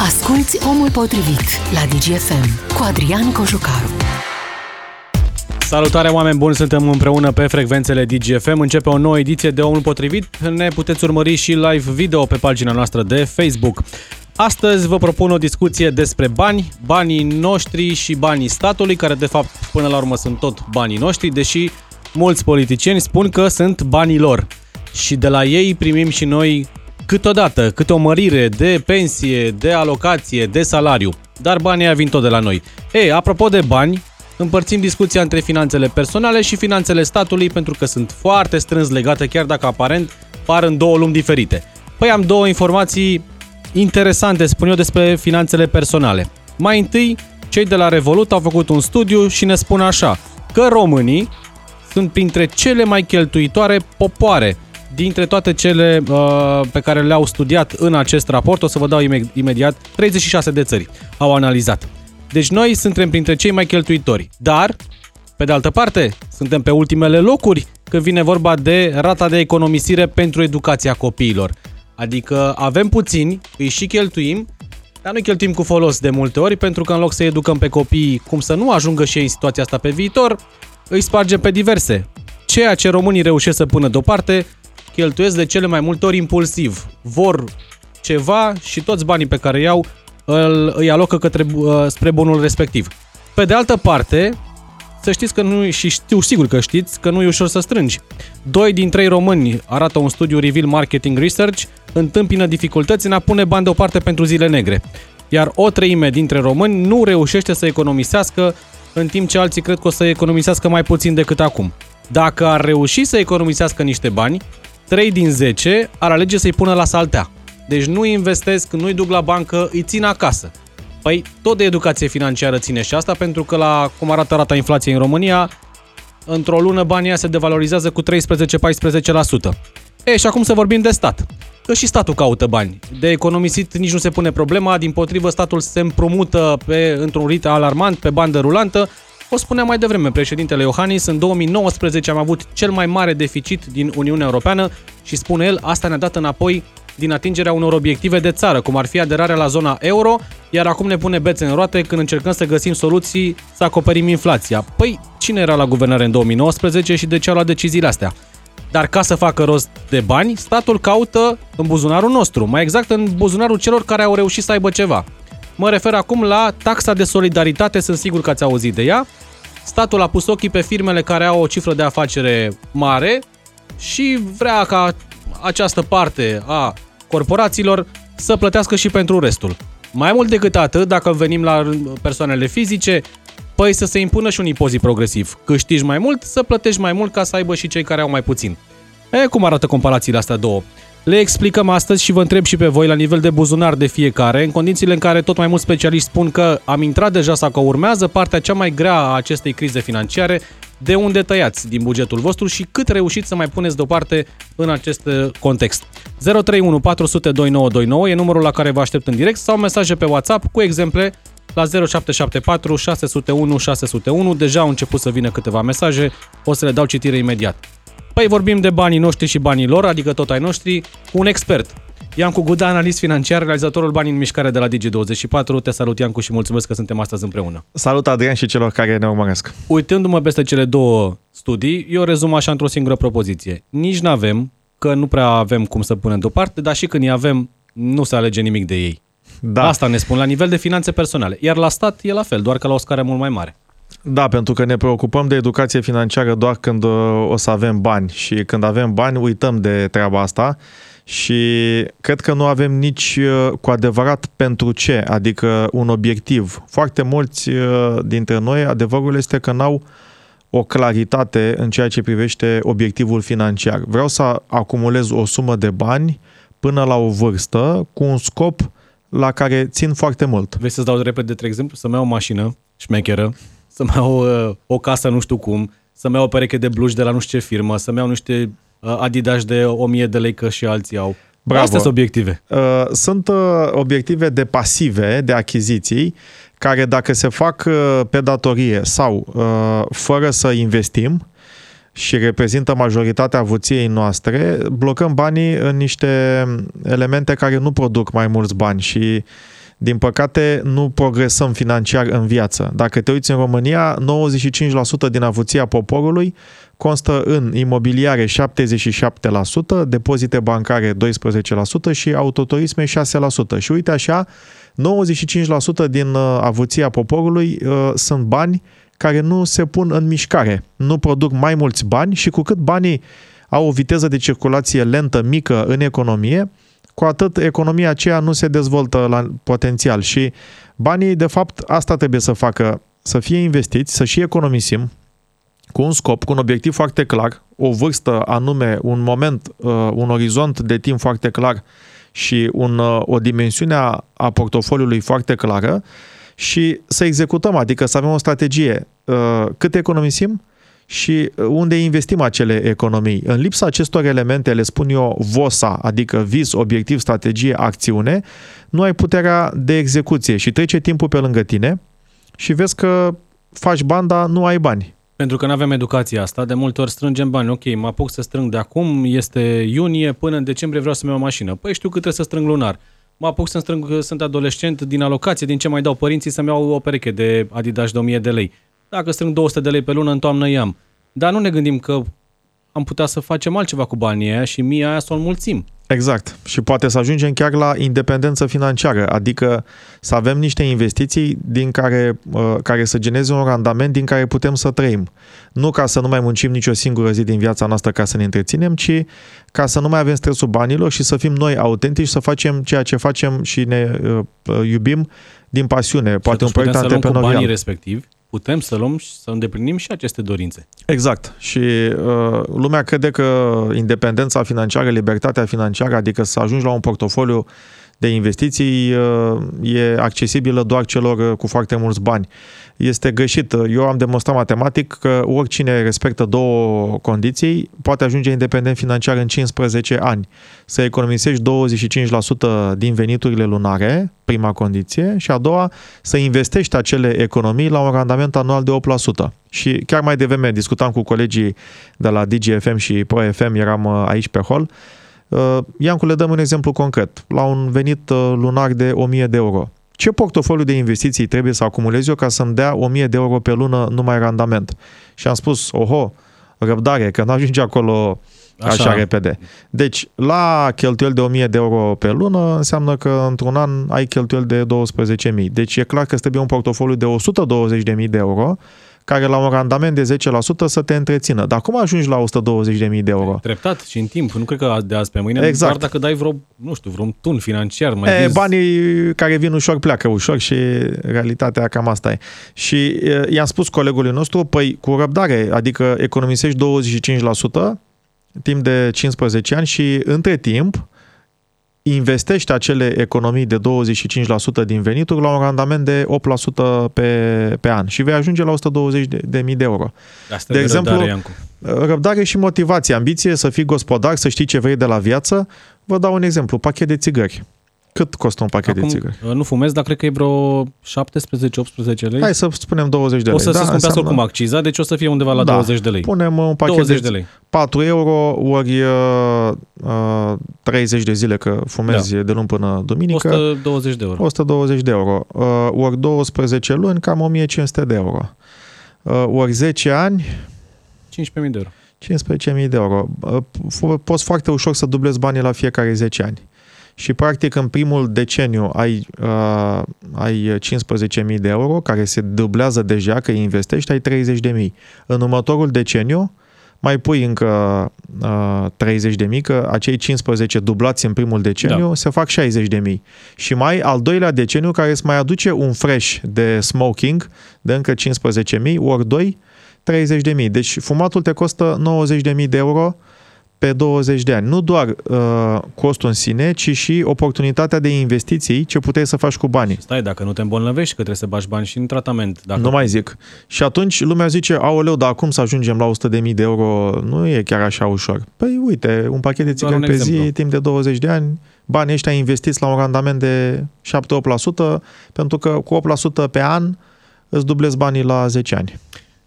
Asculți Omul Potrivit la DGFM cu Adrian Cojucaru. Salutare oameni buni, suntem împreună pe frecvențele DGFM. Începe o nouă ediție de Omul Potrivit. Ne puteți urmări și live video pe pagina noastră de Facebook. Astăzi vă propun o discuție despre bani, banii noștri și banii statului, care de fapt până la urmă sunt tot banii noștri, deși mulți politicieni spun că sunt banii lor. Și de la ei primim și noi câteodată câte o mărire de pensie, de alocație, de salariu. Dar banii vin tot de la noi. Ei, apropo de bani, împărțim discuția între finanțele personale și finanțele statului pentru că sunt foarte strâns legate, chiar dacă aparent par în două lumi diferite. Păi am două informații interesante, spun eu, despre finanțele personale. Mai întâi, cei de la Revolut au făcut un studiu și ne spun așa, că românii sunt printre cele mai cheltuitoare popoare dintre toate cele uh, pe care le-au studiat în acest raport, o să vă dau imediat, 36 de țări au analizat. Deci noi suntem printre cei mai cheltuitori, dar, pe de altă parte, suntem pe ultimele locuri când vine vorba de rata de economisire pentru educația copiilor. Adică avem puțini, îi și cheltuim, dar nu cheltuim cu folos de multe ori, pentru că în loc să educăm pe copii cum să nu ajungă și ei în situația asta pe viitor, îi spargem pe diverse. Ceea ce românii reușesc să pună deoparte, cheltuiesc de cele mai multe ori impulsiv. Vor ceva și toți banii pe care iau îl, îi alocă către, uh, spre bunul respectiv. Pe de altă parte, să știți că nu, și știu sigur că știți, că nu e ușor să strângi. Doi din trei români, arată un studiu Reveal Marketing Research, întâmpină dificultăți în a pune bani deoparte pentru zile negre. Iar o treime dintre români nu reușește să economisească, în timp ce alții cred că o să economisească mai puțin decât acum. Dacă ar reuși să economisească niște bani, 3 din 10 ar alege să-i pună la saltea. Deci nu investesc, nu-i duc la bancă, îi țin acasă. Păi tot de educație financiară ține și asta, pentru că la cum arată rata inflației în România, într-o lună banii se devalorizează cu 13-14%. E, și acum să vorbim de stat. Că și statul caută bani. De economisit nici nu se pune problema, din potrivă statul se împrumută pe, într-un rit alarmant, pe bandă rulantă. O spunea mai devreme președintele Iohannis, în 2019 am avut cel mai mare deficit din Uniunea Europeană și spune el, asta ne-a dat înapoi din atingerea unor obiective de țară, cum ar fi aderarea la zona euro, iar acum ne pune bețe în roate când încercăm să găsim soluții să acoperim inflația. Păi, cine era la guvernare în 2019 și de ce a luat deciziile astea? Dar ca să facă rost de bani, statul caută în buzunarul nostru, mai exact în buzunarul celor care au reușit să aibă ceva. Mă refer acum la taxa de solidaritate, sunt sigur că ați auzit de ea. Statul a pus ochii pe firmele care au o cifră de afacere mare și vrea ca această parte a corporațiilor să plătească și pentru restul. Mai mult decât atât, dacă venim la persoanele fizice, păi să se impună și un impozit progresiv. Câștigi mai mult, să plătești mai mult ca să aibă și cei care au mai puțin. E, cum arată comparațiile astea două? Le explicăm astăzi și vă întreb și pe voi la nivel de buzunar de fiecare, în condițiile în care tot mai mulți specialiști spun că am intrat deja sau că urmează partea cea mai grea a acestei crize financiare, de unde tăiați din bugetul vostru și cât reușiți să mai puneți deoparte în acest uh, context. 031 400 2929 e numărul la care vă aștept în direct sau mesaje pe WhatsApp cu exemple la 0774 601 601. Deja au început să vină câteva mesaje, o să le dau citire imediat. Păi vorbim de banii noștri și banii lor, adică tot ai noștri, cu un expert. Iancu Guda, analist financiar, realizatorul Banii în Mișcare de la Digi24. Te salut, Iancu, și mulțumesc că suntem astăzi împreună. Salut, Adrian, și celor care ne urmăresc. Uitându-mă peste cele două studii, eu rezum așa într-o singură propoziție. Nici nu avem, că nu prea avem cum să punem deoparte, dar și când îi avem, nu se alege nimic de ei. Da. Asta ne spun la nivel de finanțe personale. Iar la stat e la fel, doar că la o scară mult mai mare. Da, pentru că ne preocupăm de educație financiară doar când uh, o să avem bani și când avem bani uităm de treaba asta și cred că nu avem nici uh, cu adevărat pentru ce, adică un obiectiv. Foarte mulți uh, dintre noi, adevărul este că n-au o claritate în ceea ce privește obiectivul financiar. Vreau să acumulez o sumă de bani până la o vârstă cu un scop la care țin foarte mult. Vrei să-ți dau repede de exemplu? Să-mi iau o mașină șmecheră, să-mi iau uh, o casă nu știu cum, să-mi iau o pereche de bluși de la nu știu ce firmă, să-mi iau niște uh, Adidas de 1000 de lei că și alții au. Bravo. Astea sunt obiective. Uh, sunt uh, obiective de pasive, de achiziții, care dacă se fac uh, pe datorie sau uh, fără să investim și reprezintă majoritatea avuției noastre, blocăm banii în niște elemente care nu produc mai mulți bani și din păcate, nu progresăm financiar în viață. Dacă te uiți în România, 95% din avuția poporului constă în imobiliare 77%, depozite bancare 12% și autoturisme 6%. Și uite așa, 95% din uh, avuția poporului uh, sunt bani care nu se pun în mișcare, nu produc mai mulți bani și cu cât banii au o viteză de circulație lentă, mică în economie, cu atât economia aceea nu se dezvoltă la potențial și banii, de fapt, asta trebuie să facă, să fie investiți, să și economisim, cu un scop, cu un obiectiv foarte clar, o vârstă anume, un moment, uh, un orizont de timp foarte clar și un, uh, o dimensiune a, a portofoliului foarte clară și să executăm, adică să avem o strategie. Uh, cât economisim și unde investim acele economii. În lipsa acestor elemente, le spun eu, VOSA, adică vis, obiectiv, strategie, acțiune, nu ai puterea de execuție și trece timpul pe lângă tine și vezi că faci banda, nu ai bani. Pentru că nu avem educația asta, de multe ori strângem bani. Ok, mă apuc să strâng de acum, este iunie, până în decembrie vreau să-mi iau o mașină. Păi știu cât trebuie să strâng lunar. Mă apuc să strâng, sunt adolescent, din alocație, din ce mai dau părinții, să-mi iau o pereche de Adidas de 1000 de lei. Dacă strâng 200 de lei pe lună, în toamnă i-am. Dar nu ne gândim că am putea să facem altceva cu banii aia și mie aia să o înmulțim. Exact. Și poate să ajungem chiar la independență financiară, adică să avem niște investiții din care, uh, care să genereze un randament din care putem să trăim. Nu ca să nu mai muncim nicio singură zi din viața noastră ca să ne întreținem, ci ca să nu mai avem stresul banilor și să fim noi autentici, să facem ceea ce facem și ne uh, uh iubim din pasiune. Poate un proiect antreprenorial. Cu banii respectivi putem să luăm și să îndeplinim și aceste dorințe. Exact. Și uh, lumea crede că independența financiară, libertatea financiară, adică să ajungi la un portofoliu de investiții uh, e accesibilă doar celor uh, cu foarte mulți bani. Este greșit. Eu am demonstrat matematic că oricine respectă două condiții poate ajunge independent financiar în 15 ani. Să economisești 25% din veniturile lunare, prima condiție, și a doua, să investești acele economii la un randament anual de 8%. Și chiar mai devreme discutam cu colegii de la DGFM și ProFM, eram uh, aici pe hol, Uh, Iancu, le dăm un exemplu concret. La un venit uh, lunar de 1000 de euro. Ce portofoliu de investiții trebuie să acumulez eu ca să-mi dea 1000 de euro pe lună numai randament? Și am spus, oho, răbdare, că nu ajunge acolo așa, așa repede. Deci, la cheltuieli de 1000 de euro pe lună, înseamnă că într-un an ai cheltuieli de 12.000. Deci e clar că trebuie un portofoliu de 120.000 de euro care la un randament de 10% să te întrețină. Dar cum ajungi la 120.000 de euro? Treptat și în timp, nu cred că de azi pe mâine, exact. doar dacă dai vreo, nu știu, vreun tun financiar. Mai e, banii care vin ușor pleacă ușor și realitatea cam asta e. Și i-am spus colegului nostru, păi cu răbdare, adică economisești 25% timp de 15 ani și între timp investești acele economii de 25% din venituri la un randament de 8% pe, pe an și vei ajunge la 120 de, de mii de euro. Asta de exemplu, răbdare, Iancu. răbdare și motivație, ambiție, să fii gospodar, să știi ce vrei de la viață. Vă dau un exemplu, pachet de țigări. Cât costă un pachet Acum, de țigări? Nu fumez, dar cred că e vreo 17-18 lei. Hai să spunem 20 de lei. O să da, se scumpească înseamnă... oricum acciza, deci o să fie undeva la da, 20 de lei. Punem un pachet 20 de, de lei. 4 euro ori uh, 30 de zile, că fumezi da. de luni până duminică. 120 de euro. 120 de euro. Uh, ori 12 luni, cam 1500 de euro. Uh, ori 10 ani... 15.000 de euro. 15.000 de euro. Uh, poți foarte ușor să dublezi banii la fiecare 10 ani și practic în primul deceniu ai, uh, ai 15.000 de euro care se dublează deja că investești, ai 30.000. În următorul deceniu mai pui încă uh, 30.000, că acei 15 dublați în primul deceniu da. se fac 60.000. Și mai al doilea deceniu care îți mai aduce un fresh de smoking de încă 15.000, ori 2, 30.000. Deci fumatul te costă 90.000 de euro pe 20 de ani. Nu doar uh, costul în sine, ci și oportunitatea de investiții ce puteai să faci cu banii. Stai, dacă nu te îmbolnăvești, că trebuie să bagi bani și în tratament. Dacă... Nu mai zic. Și atunci lumea zice, aoleu, dar acum să ajungem la 100.000 de euro nu e chiar așa ușor. Păi uite, un pachet de țigări pe exemplu. zi, timp de 20 de ani, banii ăștia investiți la un randament de 7-8%, pentru că cu 8% pe an îți dublezi banii la 10 ani.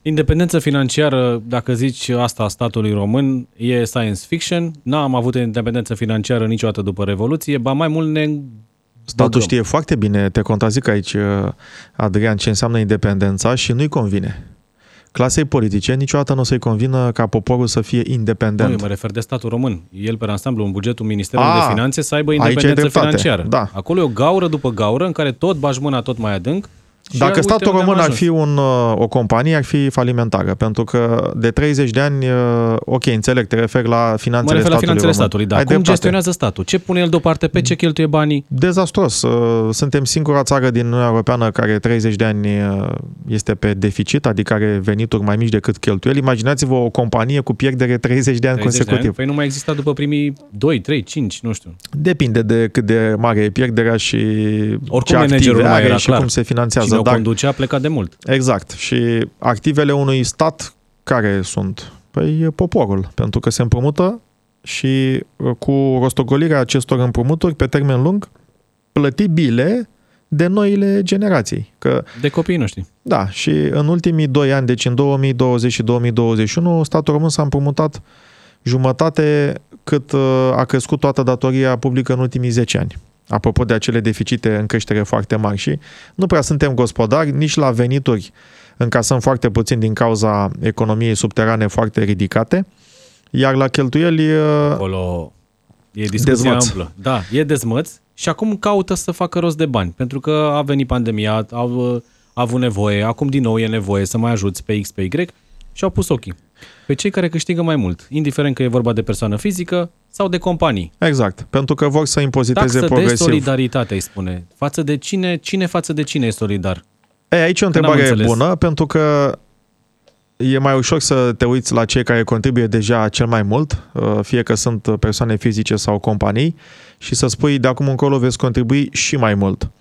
Independență financiară, dacă zici asta a statului român, e science fiction. N-am avut independență financiară niciodată după Revoluție, ba mai mult ne Statul Băgăm. știe foarte bine, te contrazic aici, uh, Adrian, ce înseamnă independența și nu-i convine. Clasei politice niciodată nu o să-i convină ca poporul să fie Nu, eu independent. mă refer de statul român. El, pe ansamblu, în bugetul Ministerului A, de Finanțe, să aibă aici ai independență dreptate, financiară. da. Acolo e o gaură după gaură în care tot bagi mâna tot mai adânc. Și Dacă uite statul unde am român ar ajuns. fi un, uh, o companie, ar fi falimentară, pentru că de 30 de ani, uh, ok, înțeleg, te referi la Mă finanțele refer la statului finanțele român. statului, da. Ai Cum dreptate. gestionează statul? Ce pune el deoparte? Pe ce cheltuie banii? Dezastros. Uh, Suntem singura țară din Uniunea Europeană care 30 de ani uh, este pe deficit, adică are venituri mai mici decât cheltuieli. Imaginați-vă o companie cu pierdere 30 de ani 30 de ani? consecutiv. Păi nu mai exista după primii 2, 3, 5, nu știu. Depinde de cât de mare e pierderea și Oricum ce managerul active nu mai are era și clar. cum se finanțează. Cine o Dar, conducea a plecat de mult. exact. Și activele unui stat care sunt? Păi e poporul, pentru că se împrumută și uh, cu rostogolirea acestor împrumuturi pe termen lung plătibile de noile generații. Că De copiii noștri. Da, și în ultimii doi ani, deci în 2020 și 2021, statul român s-a împrumutat jumătate cât uh, a crescut toată datoria publică în ultimii 10 ani. Apropo de acele deficite în creștere foarte mari și nu prea suntem gospodari, nici la venituri încasăm foarte puțin din cauza economiei subterane foarte ridicate, iar la cheltuieli uh, Acolo e discuția Dezmăț. amplă. Da, e dezmăț și acum caută să facă rost de bani, pentru că a venit pandemia, au uh, avut nevoie, acum din nou e nevoie să mai ajuți pe X, pe Y și au pus ochii pe cei care câștigă mai mult, indiferent că e vorba de persoană fizică sau de companii. exact, pentru că vor să impoziteze Taxă de progresiv. solidaritate, îi spune. Față de cine, cine față de cine e solidar? E, aici e o Că n-am întrebare înțeles. bună, pentru că e mai ușor să te uiți la cei care contribuie deja cel mai mult, uh, fie că sunt persoane fizice sau companii, și să spui de acum încolo veți contribui și mai mult.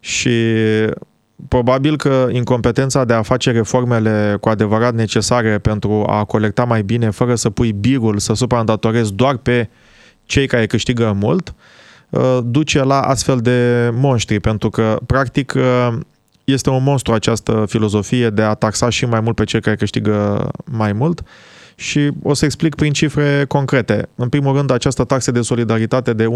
Și probabil că incompetența de a face reformele cu adevărat necesare pentru a colecta mai bine, fără să pui birul, să supraîndatorezi doar pe cei care câștigă mult, uh, duce la astfel de monștri, pentru că, practic, uh, este un monstru această filozofie de a taxa și mai mult pe cei care câștigă mai mult și o să explic prin cifre concrete. În primul rând, această taxă de solidaritate de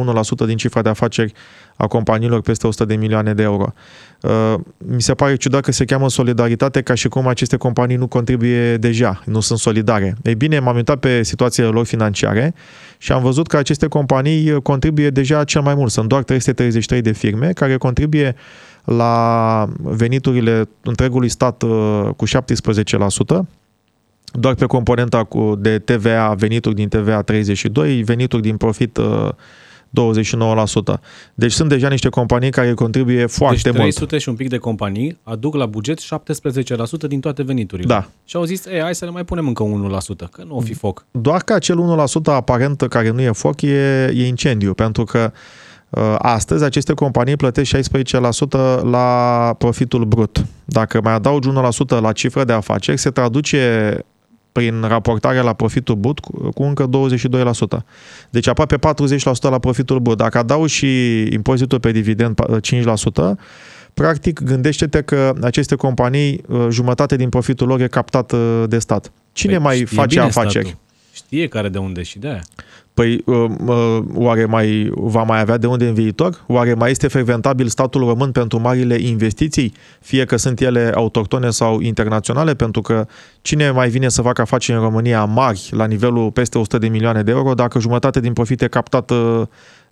1% din cifra de afaceri a companiilor peste 100 de milioane de euro. Uh, Mi se pare ciudat că se cheamă solidaritate ca și cum aceste companii nu contribuie deja, nu sunt solidare. Ei bine, m-am uitat pe situațiile lor financiare și am văzut că aceste companii contribuie deja cel mai mult. Sunt doar 333 de firme care contribuie la veniturile întregului stat uh, cu 17%, doar pe componenta cu, de TVA, venituri din TVA 32, venituri din profit uh, 29%. Deci sunt deja niște companii care contribuie foarte deci mult. 300 și un pic de companii aduc la buget 17% din toate veniturile. Da. Și au zis, ei, hai să le mai punem încă 1%, că nu o fi foc. Doar că acel 1% aparent care nu e foc e, e incendiu, pentru că uh, astăzi aceste companii plătesc 16% la profitul brut. Dacă mai adaugi 1% la cifră de afaceri, se traduce prin raportarea la profitul brut cu, cu încă 22%. Deci aproape 40% la profitul brut. Dacă adaugi și impozitul pe dividend 5%, practic gândește-te că aceste companii, uh, jumătate din profitul lor e captat uh, de stat. Cine Păi mai știe face bine afaceri? statul. Știe care de unde și de aia. Păi, uh, uh, oare mai va mai avea de unde în viitor? Oare mai este frecventabil statul român pentru marile investiții, fie că sunt ele autohtone sau internaționale? Pentru că cine mai vine să facă afaceri în România mari, la nivelul peste 100 de milioane de euro, dacă jumătate din profit e captat uh,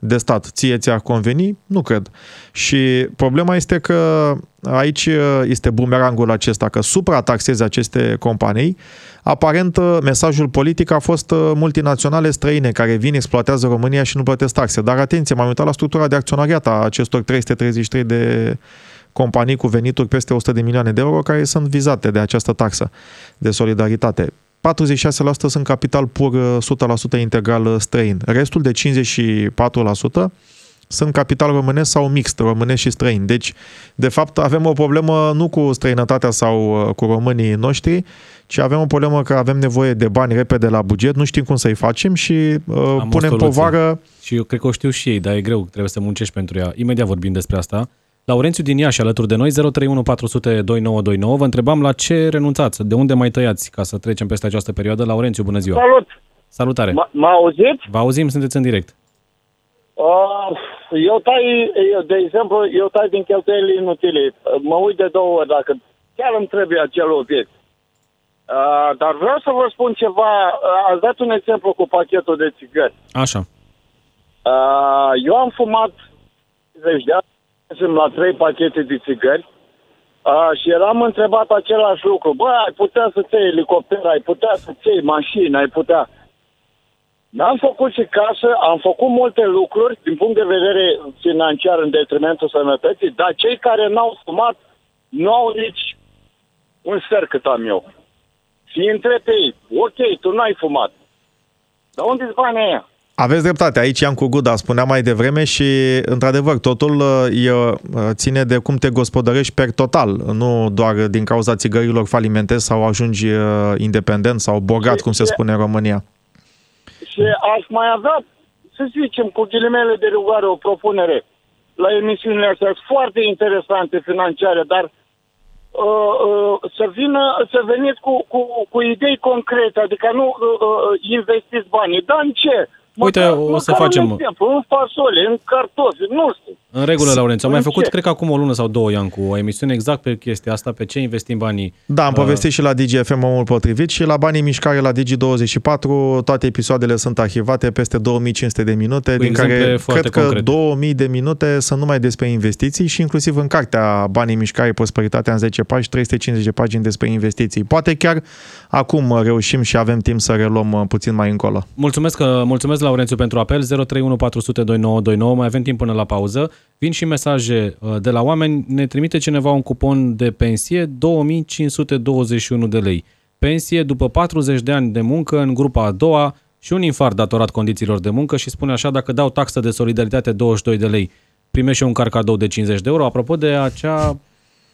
de stat? Ție ți-ar conveni? Nu cred. Și problema este că aici uh, este bumerangul acesta, că suprataxezi aceste companii. Aparent, uh, mesajul politic a fost uh, multinaționale străine care vin, exploatează România și nu plătesc taxe. Dar atenție, m-am uitat la structura de acționariat a acestor 333 de companii cu venituri peste 100 de milioane de euro care sunt vizate de această taxă de solidaritate. 46% sunt capital pur, uh, 100% integral uh, străin. Restul de 54% sunt capital românesc sau mixt, românesc și străin. Deci, de fapt, avem o problemă nu cu străinătatea sau uh, cu românii noștri, ci avem o problemă că avem nevoie de bani repede la buget, nu știm cum să-i facem și uh, o punem soluție. povară Și eu cred că o știu și ei, dar e greu, trebuie să muncești pentru ea. Imediat vorbim despre asta. Laurențiu din Iași, alături de noi, 031 400 2929. Vă întrebam la ce renunțați, de unde mai tăiați ca să trecem peste această perioadă. Laurențiu, bună ziua! Salut! Salutare! M- mă auziți? Vă auzim, sunteți în direct. Uh, eu tai, eu, de exemplu, eu tai din cheltuielile inutile. Mă uit de două ori dacă chiar îmi trebuie acel obiect. Uh, dar vreau să vă spun ceva. Uh, ați dat un exemplu cu pachetul de țigări. Așa. Uh, eu am fumat 30 de ani, sunt la trei pachete de țigări uh, și eram întrebat același lucru. Bă, ai putea să-ți iei elicopter, ai putea să-ți iei mașină, ai putea... N-am făcut și casă, am făcut multe lucruri din punct de vedere financiar în detrimentul sănătății, dar cei care n-au fumat nu au nici un sfert cât am eu. Și întreb pe ei, ok, tu n-ai fumat, dar unde-s banii aia? Aveți dreptate, aici Iancu Guda spunea mai devreme și, într-adevăr, totul e, ține de cum te gospodărești per total, nu doar din cauza țigărilor falimente sau ajungi independent sau bogat, Și- cum se și- spune în România. Și aș mai avea, să zicem, cu ghilimele de rigoare, o propunere la emisiunile astea sunt foarte interesante financiare, dar uh, uh, să vină, să veniți cu, cu, cu idei concrete, adică nu uh, uh, investiți banii, dar în ce? Uite, o să măcar facem- Un exemplu, în fasole, în cartofi, nu știu. În regulă, Laurențiu. Am mai În făcut, ce? cred că acum o lună sau două, Iancu, o emisiune exact pe chestia asta, pe ce investim banii. Da, am Uh, povestit și la DGFM omul potrivit și la Banii Mișcare la Digi24 toate episoadele sunt arhivate peste 2500 de minute, Cu din care exemple foarte cred că concrete. 2000 de minute sunt numai despre investiții și inclusiv în cartea Banii Mișcare Prosperitatea în 10 pași, 350 de pagini despre investiții. Poate chiar acum reușim și avem timp să reluăm uh, puțin mai încolo. Mulțumesc, că- mulțumesc Laurențiu pentru apel 031 400 2929. Mai avem timp până la pauză. Vin și mesaje uh, de la oameni. Ne trimite cineva un cupon de pensie 2521 de lei. Pensie după 40 de ani de muncă în grupa a doua și un infart datorat condițiilor de muncă și spune așa dacă dau taxă de solidaritate 22 de lei primești și un car cadou de 50 de euro. Apropo de acea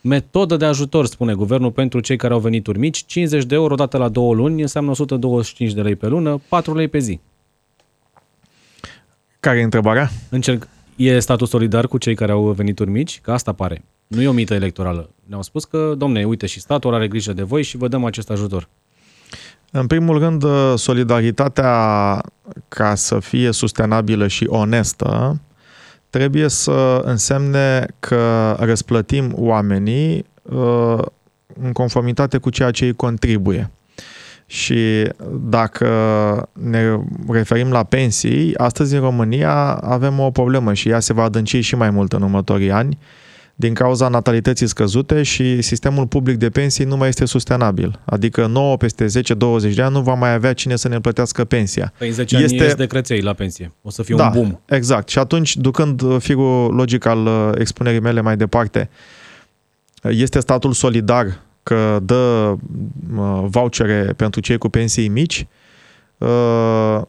metodă de ajutor, spune guvernul, pentru cei care au venituri mici, 50 de euro dată la două luni înseamnă 125 de lei pe lună, 4 lei pe zi. Care e întrebarea? Încerc, e statul solidar cu cei care au venituri mici? Că asta pare. Nu e o mită electorală. Ne-au spus că, domne, uite, și statul are grijă de voi și vă dăm acest ajutor. În primul rând, uh, solidaritatea, ca să fie sustenabilă și onestă, trebuie să însemne că răsplătim oamenii uh, în conformitate cu ceea ce îi contribuie. Și dacă ne referim la pensii, astăzi în România avem o problemă și ea se va adânci și mai mult în următorii ani din cauza natalității scăzute și sistemul public de pensii nu mai este sustenabil. Adică 9 peste 10-20 de ani nu va mai avea cine să ne plătească pensia. Pe în 10 ani Este- este... de creței la pensie. O să fie da, un boom. exact. Și atunci, ducând uh, firul logic al uh, expunerii mele mai departe, este statul solidar că dă uh, vouchere pentru cei cu pensii mici? Uh,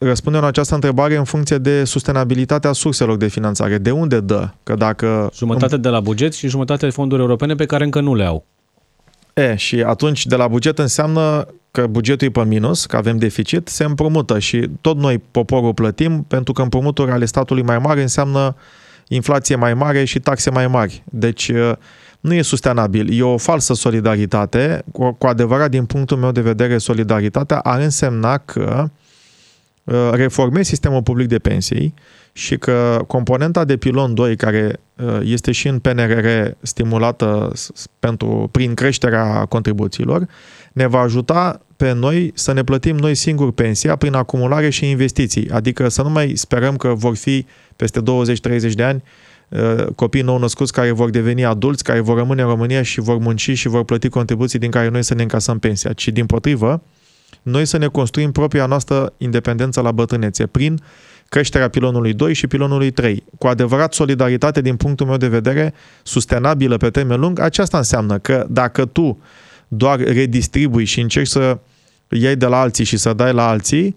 Răspundem la această întrebare în funcție de sustenabilitatea surselor de finanțare. De unde dă? Că dacă Jumătate de la buget și jumătate de fonduri europene pe care încă nu le au. E, și atunci de la buget înseamnă că bugetul e pe minus, că avem deficit, se împrumută și tot noi, poporul, plătim, pentru că împrumuturi ale statului mai mari înseamnă inflație mai mare și taxe mai mari. Deci nu e sustenabil. E o falsă solidaritate. Cu, cu adevărat, din punctul meu de vedere, solidaritatea ar însemna că uh, reformezi sistemul public de pensii și că componenta de pilon 2, care uh, este și în PNRR stimulată s- s- pentru, prin creșterea contribuțiilor, ne va ajuta pe noi să ne plătim noi singuri pensia prin acumulare și investiții. Adică să nu mai sperăm că vor fi peste 20-30 de ani uh, copii nou născuți care vor deveni adulți, care vor rămâne în România și vor munci și vor plăti contribuții din care noi să ne încasăm pensia, ci din potrivă, noi să ne construim propria noastră independență la bătrânețe prin creșterea pilonului 2 și pilonului 3. Cu adevărat solidaritate din punctul meu de vedere, sustenabilă pe termen lung, aceasta înseamnă că dacă tu doar redistribui și încerci să iei de la alții și să dai la alții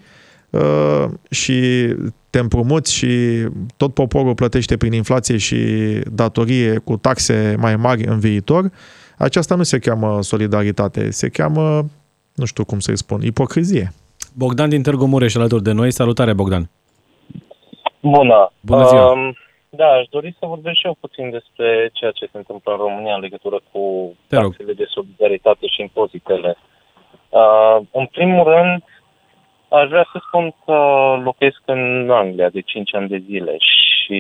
uh, și te împrumuți și tot poporul plătește prin inflație și datorie cu taxe mai mari în viitor, aceasta nu se cheamă solidaritate, se cheamă, nu știu cum să-i spun, ipocrizie. Bogdan din Târgu Mureș alături de noi. Salutare, Bogdan. Bună! Bună ziua. Um, da, aș dori să vorbesc și eu puțin despre ceea ce se întâmplă în România în legătură cu Te rog. taxele de solidaritate și impozitele. Uh, în primul rând, Aș vrea să spun că locuiesc în Anglia de 5 ani de zile și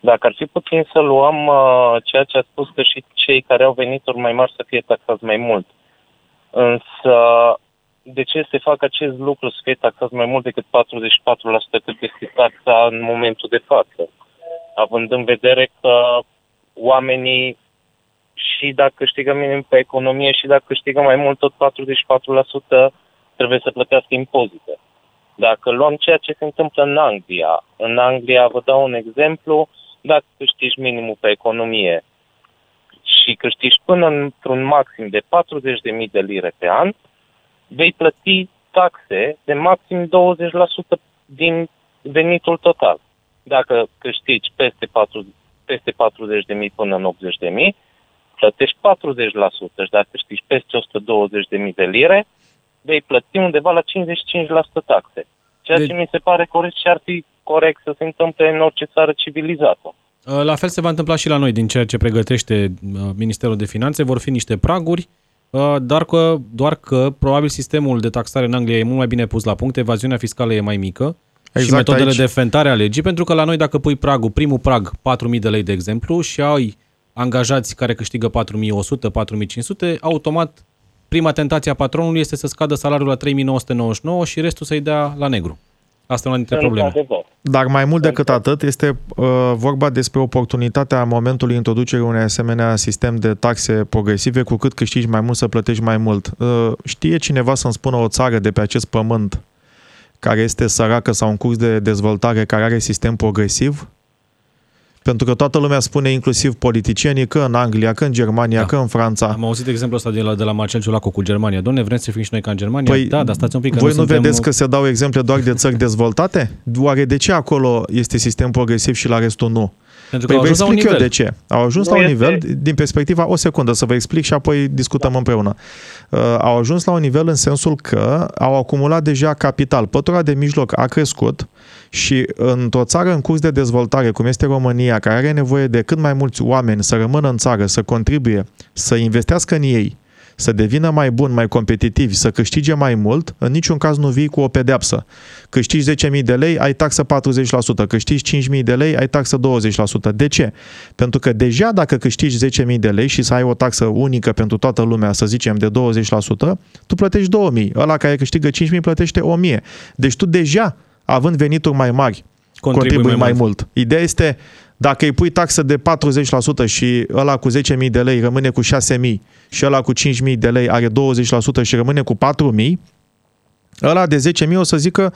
dacă ar fi puțin să luăm uh, ceea ce a spus că și cei care au venituri mai mari să fie taxați mai mult. Însă, de ce se fac acest lucru să fie taxați mai mult decât 44% cât este taxa în momentul de față? Având în vedere că oamenii și dacă câștigă minim pe economie și dacă câștigă mai mult, tot 44% trebuie să plătească impozite. Dacă luăm ceea ce se întâmplă în Anglia, în Anglia, vă dau un exemplu, dacă câștigi minimul pe economie și câștigi până într-un maxim de 40.000 de lire pe an, vei plăti taxe de maxim 20% din venitul total. Dacă câștigi peste, 4, peste 40.000 până în 80.000, plătești 40% și dacă câștigi peste 120.000 de lire, vei plăti undeva la 55% taxe. Ceea ce mi se pare corect și ar fi corect să se întâmple în orice țară civilizată. Uh, la fel se va întâmpla și la noi din ceea ce pregătește uh, Ministerul de Finanțe. Vor fi niște praguri, uh, dar că, doar că probabil sistemul de taxare în Anglia e mult mai bine pus la punct, evaziunea fiscală e mai mică exact și metodele aici. de fentare a legii, pentru că la noi dacă pui pragul, primul prag 4.000 de lei de exemplu și ai angajați care câștigă 4.100, 4.500, automat prima tentație a patronului este să scadă salariul la 3.999 și restul să-i dea la negru. Asta e una dintre probleme. Dar mai mult decât atât, este uh, vorba despre oportunitatea momentului introducerii unui asemenea sistem de taxe progresive, cu cât câștigi mai mult să plătești mai mult. Uh, știe cineva să-mi spună o țară de pe acest pământ care este săracă sau în curs de dezvoltare, care are sistem progresiv? Pentru că toată lumea spune, inclusiv politicienii, că în Anglia, că în Germania, da. că în Franța. Am auzit exemplul ăsta de la, de la Marcel Ciulacu cu Germania. Doamne, vrem să fim și noi ca în Germania? Păi, da, dar stați un pic. Că voi nu, nu suntem... vedeți că se dau exemple doar de țări dezvoltate? Oare de ce acolo este sistem progresiv și la restul nu? Pentru că păi vă explic eu de ce. Au ajuns nu la un este... nivel, din perspectiva, o secundă să vă explic și apoi discutăm da. împreună. Uh, au ajuns la un nivel în sensul că au acumulat deja capital. Pătura de mijloc a crescut și într-o țară în curs de dezvoltare, cum este România, care are nevoie de cât mai mulți oameni să rămână în țară, să contribuie, să investească în ei, să devină mai bun, mai competitivi, să câștige mai mult, în niciun caz nu vii cu o pedeapsă. Câștigi 10.000 de lei, ai taxă 40%, câștigi 5.000 de lei, ai taxă 20%. De ce? Pentru că deja dacă câștigi 10.000 de lei și să ai o taxă unică pentru toată lumea, să zicem de 20%, tu plătești 2.000. Ăla care câștigă 5.000 plătește 1.000. Deci tu deja, având venituri mai mari, contribui, contribui mai, mai mult. mult. Ideea este dacă îi pui taxă de 40% și ăla cu 10.000 de lei rămâne cu 6.000 și ăla cu 5.000 de lei are 20% și rămâne cu 4.000, ăla de 10.000 o să zică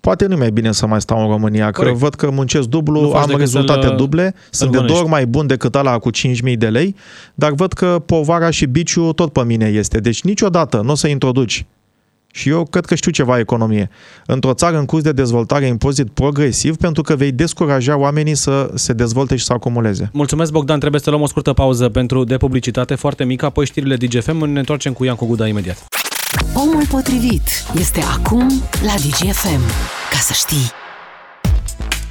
poate nu mai bine să mai stau în România, că Corect. văd că muncesc dublu, am rezultate duble, sunt de două ori mai bun decât ăla cu 5.000 de lei, dar văd că povara și biciul tot pe mine este. Deci niciodată nu o să introduci și eu cred că știu ceva economie. Într-o țară în curs de dezvoltare impozit progresiv pentru că vei descuraja oamenii să se dezvolte și să acumuleze. Mulțumesc, Bogdan. Trebuie să luăm o scurtă pauză pentru de publicitate foarte mică, apoi știrile DGFM. Ne întoarcem cu Ian Coguda imediat. Omul potrivit este acum la DGFM. Ca să știi.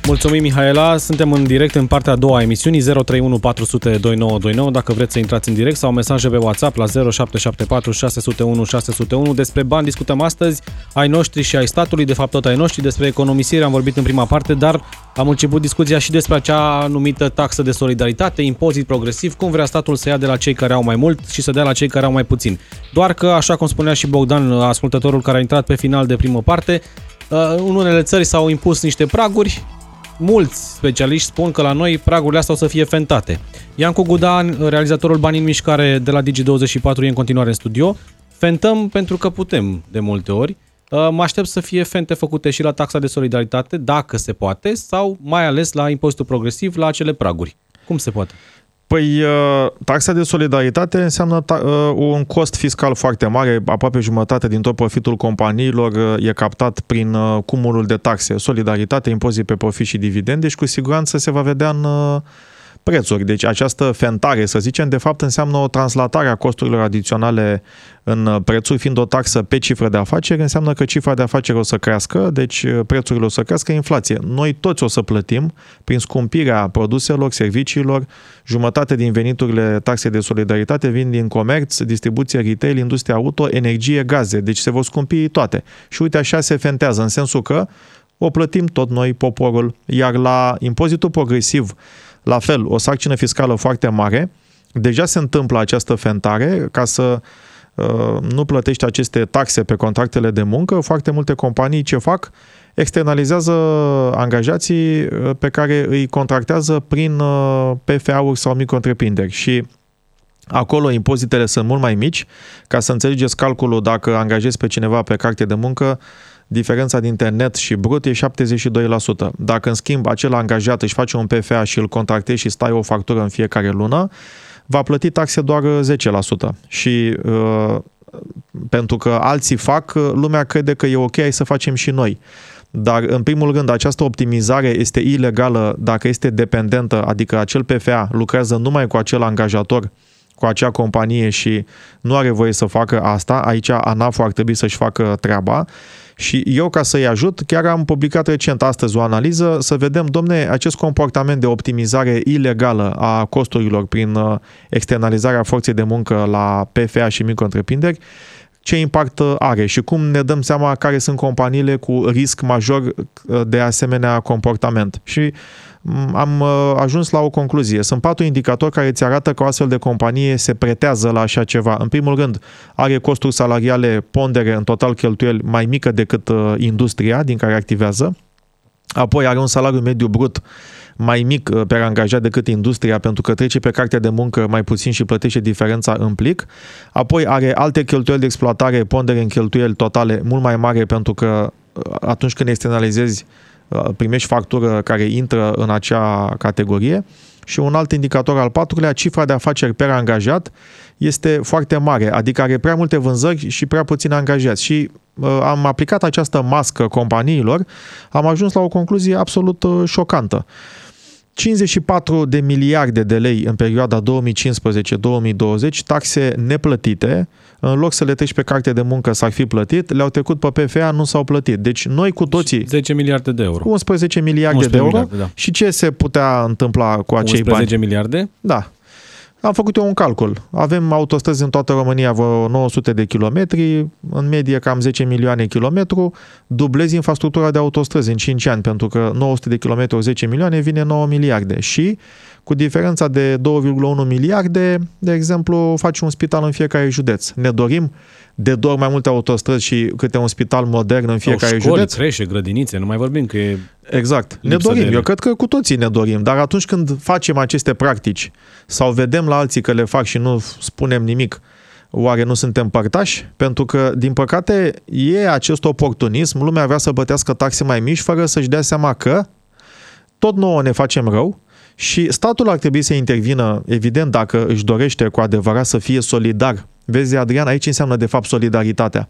Mulțumim, Mihaela. Suntem în direct în partea a doua a emisiunii 031 400 2929 dacă vreți să intrați în direct sau mesaje pe WhatsApp la 0774 601 601. Despre bani discutăm astăzi, ai noștri și ai statului, de fapt tot ai noștri. Despre economisire am vorbit în prima parte, dar am început discuția și despre acea numită taxă de solidaritate, impozit progresiv, cum vrea statul să ia de la cei care au mai mult și să dea la cei care au mai puțin. Doar că, așa cum spunea și Bogdan, ascultătorul care a intrat pe final de primă parte, uh, în unele țări s-au impus niște praguri, mulți specialiști spun că la noi pragurile astea o să fie fentate. Iancu Gudan, realizatorul Bani în Mișcare de la Digi24, e în continuare în studio. Fentăm pentru că putem de multe ori. Uh, mă aștept să fie fente făcute și la taxa de solidaritate, dacă se poate, sau mai ales la impozitul progresiv, la acele praguri. Cum se poate? Păi, uh, taxa de solidaritate înseamnă ta- uh, un cost fiscal foarte mare, aproape jumătate din tot profitul companiilor uh, e captat prin cumulul de taxe, solidaritate, impozit pe profit și dividende și cu siguranță se va vedea în prețuri. Deci această fentare, să zicem, de fapt înseamnă o translatare a costurilor adiționale în prețuri, fiind o taxă pe cifră de afaceri, înseamnă că cifra de afaceri o să crească, deci prețurile o să crească, inflație. Noi toți o să plătim prin scumpirea produselor, serviciilor, jumătate din veniturile taxei de solidaritate vin din comerț, distribuție, retail, industria auto, energie, gaze, deci se vor scumpi toate. Și uite așa se fentează, în sensul că o plătim tot noi, poporul, iar la impozitul progresiv, la fel, o sarcină fiscală foarte mare, deja se întâmplă această fentare ca să uh, nu plătești aceste taxe pe contractele de muncă, foarte multe companii ce fac? Externalizează angajații uh, pe care îi contractează prin uh, PFA-uri sau micro-întreprinderi și Acolo impozitele sunt mult mai mici. Ca să înțelegeți calculul, dacă angajezi pe cineva pe carte de muncă, diferența dintre net și brut e 72%. Dacă în schimb acel angajat își face un PFA și îl contractezi și stai o factură în fiecare lună, va plăti taxe doar 10%. Și uh, pentru că alții fac, lumea crede că e ok, hai să facem și noi. Dar, în primul rând, această optimizare este ilegală dacă este dependentă, adică acel PFA lucrează numai cu acel angajator cu acea companie și nu are voie să facă asta, aici ANAF ar trebui să-și facă treaba și eu, ca să-i ajut, chiar am publicat recent astăzi o analiză să vedem, domne, acest comportament de optimizare ilegală a costurilor prin uh, externalizarea forței de muncă la PFA și micro-întreprinderi, ce impact uh, are și cum ne dăm seama care sunt companiile cu risc major uh, de asemenea comportament. Și mm, am ajuns la o concluzie. Sunt patru indicatori care îți arată că o astfel de companie se pretează la așa ceva. În primul rând, are costuri salariale pondere în total cheltuieli mai mică decât uh, industria din care activează. Apoi are un salariu mediu brut mai mic uh, pe angajat decât industria pentru că trece pe cartea de muncă mai puțin și plătește diferența în plic. Apoi are alte cheltuieli de exploatare, pondere în cheltuieli totale mult mai mare pentru că uh, atunci când externalizezi primești factură care intră în acea categorie. Și un alt indicator al patrulea, cifra de afaceri per angajat este foarte mare, adică are prea multe vânzări și prea puțini angajați. Și uh, am aplicat această mască companiilor, am ajuns la o concluzie absolut uh, șocantă. 54 de miliarde de lei în perioada 2015-2020, taxe neplătite, în loc să le treci pe carte de muncă s-ar fi plătit, le-au trecut pe PFA, nu s-au plătit. Deci noi cu toții... 10 miliarde de euro. 11 miliarde 11 de euro. Miliarde, da. Și ce se putea întâmpla cu acei 11 bani? 11 miliarde? Da. Am făcut eu un calcul. Avem autostrăzi în toată România vreo 900 de kilometri, în medie cam 10 milioane kilometru, dublezi infrastructura de autostrăzi în 5 ani, pentru că 900 de kilometri, 10 milioane, vine 9 miliarde. Și cu diferența de 2,1 miliarde, de exemplu, faci un spital în fiecare județ. Ne dorim de două mai multe autostrăzi și câte un spital modern în fiecare școli, județ. creșe, grădinițe, nu mai vorbim că e Exact. Ne dorim. Eu cred că cu toții ne dorim. Dar atunci când facem aceste practici sau vedem la alții că le fac și nu spunem nimic, oare nu suntem părtași? Pentru că, din păcate, e acest oportunism. Lumea vrea să bătească taxe mai mici fără să-și dea seama că tot nouă ne facem rău și statul ar trebui să intervină, evident, dacă își dorește cu adevărat să fie solidar. Vezi, Adrian, aici înseamnă de fapt solidaritatea.